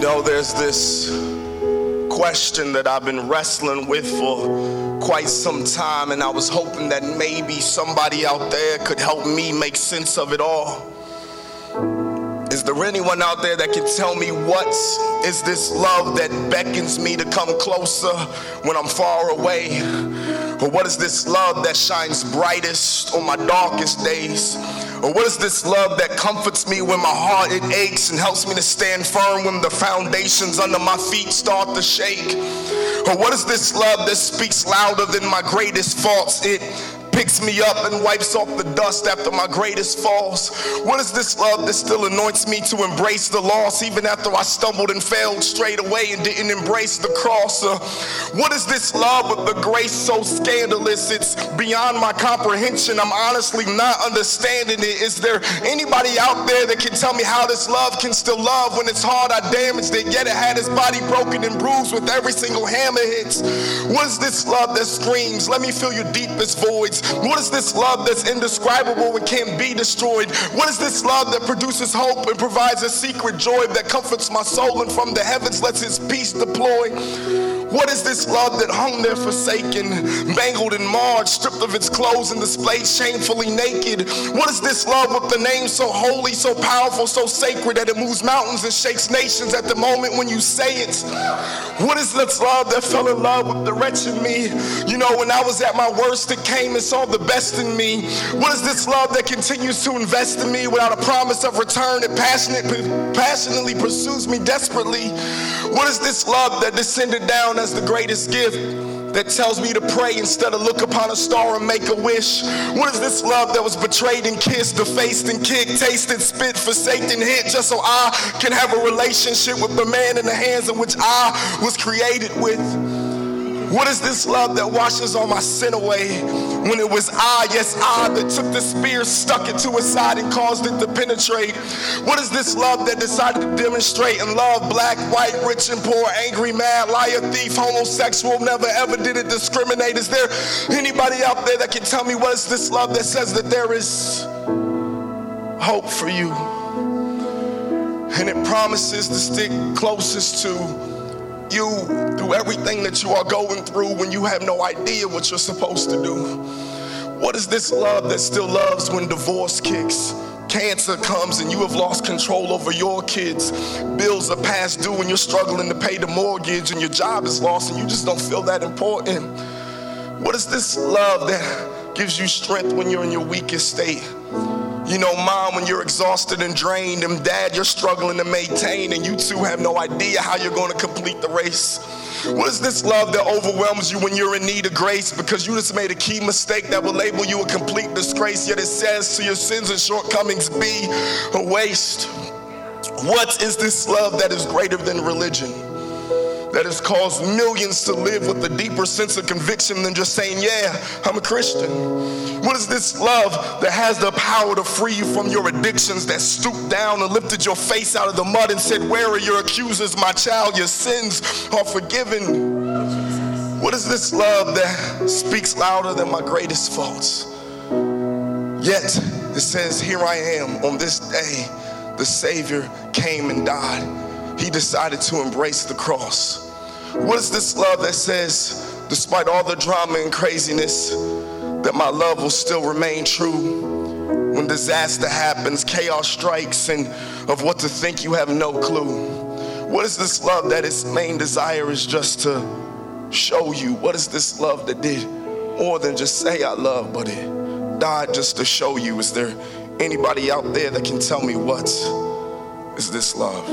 know, there's this question that I've been wrestling with for quite some time, and I was hoping that maybe somebody out there could help me make sense of it all. Is there anyone out there that can tell me what is this love that beckons me to come closer when I'm far away? Or what is this love that shines brightest on my darkest days? Or what is this love that comforts me when my heart it aches and helps me to stand firm when the foundations under my feet start to shake? Or what is this love that speaks louder than my greatest faults? It picks me up and wipes off the dust after my greatest falls? What is this love that still anoints me to embrace the loss even after I stumbled and failed straight away and didn't embrace the cross? Uh, what is this love with the grace so scandalous it's beyond my comprehension? I'm honestly not understanding it. Is there anybody out there that can tell me how this love can still love when it's hard? I damaged it, yet it had his body broken and bruised with every single hammer hits. What is this love that screams? Let me fill your deepest voids. What is this love that's indescribable and can't be destroyed? What is this love that produces hope and provides a secret joy that comforts my soul and from the heavens lets his peace deploy? What is this love that hung there forsaken, mangled and marred, stripped of its clothes and displayed shamefully naked? What is this love with the name so holy, so powerful, so sacred that it moves mountains and shakes nations at the moment when you say it? What is this love that fell in love with the wretched me? You know, when I was at my worst, it came and saw the best in me. What is this love that continues to invest in me without a promise of return? It passionate, passionately pursues me desperately. What is this love that descended down as the greatest gift that tells me to pray instead of look upon a star and make a wish? What is this love that was betrayed and kissed, defaced and kicked, tasted, spit, forsaken, hit, just so I can have a relationship with the man in the hands in which I was created with? What is this love that washes all my sin away? When it was I, yes, I, that took the spear, stuck it to his side, and caused it to penetrate. What is this love that decided to demonstrate and love black, white, rich, and poor, angry, mad, liar, thief, homosexual, never ever did it discriminate? Is there anybody out there that can tell me what is this love that says that there is hope for you? And it promises to stick closest to you through everything that you are going through when you have no idea what you're supposed to do? What is this love that still loves when divorce kicks? Cancer comes and you have lost control over your kids. Bills are past due and you're struggling to pay the mortgage and your job is lost and you just don't feel that important. What is this love that gives you strength when you're in your weakest state? You know, mom, when you're exhausted and drained, and dad, you're struggling to maintain, and you two have no idea how you're going to complete the race. What is this love that overwhelms you when you're in need of grace because you just made a key mistake that will label you a complete disgrace? Yet it says to your sins and shortcomings be a waste. What is this love that is greater than religion? That has caused millions to live with a deeper sense of conviction than just saying, Yeah, I'm a Christian? What is this love that has the power to free you from your addictions, that stooped down and lifted your face out of the mud and said, Where are your accusers, my child? Your sins are forgiven. What is this love that speaks louder than my greatest faults? Yet it says, Here I am on this day, the Savior came and died he decided to embrace the cross. What is this love that says, despite all the drama and craziness, that my love will still remain true? When disaster happens, chaos strikes, and of what to think, you have no clue. What is this love that its main desire is just to show you? What is this love that did more than just say I love, but it died just to show you? Is there anybody out there that can tell me what is this love?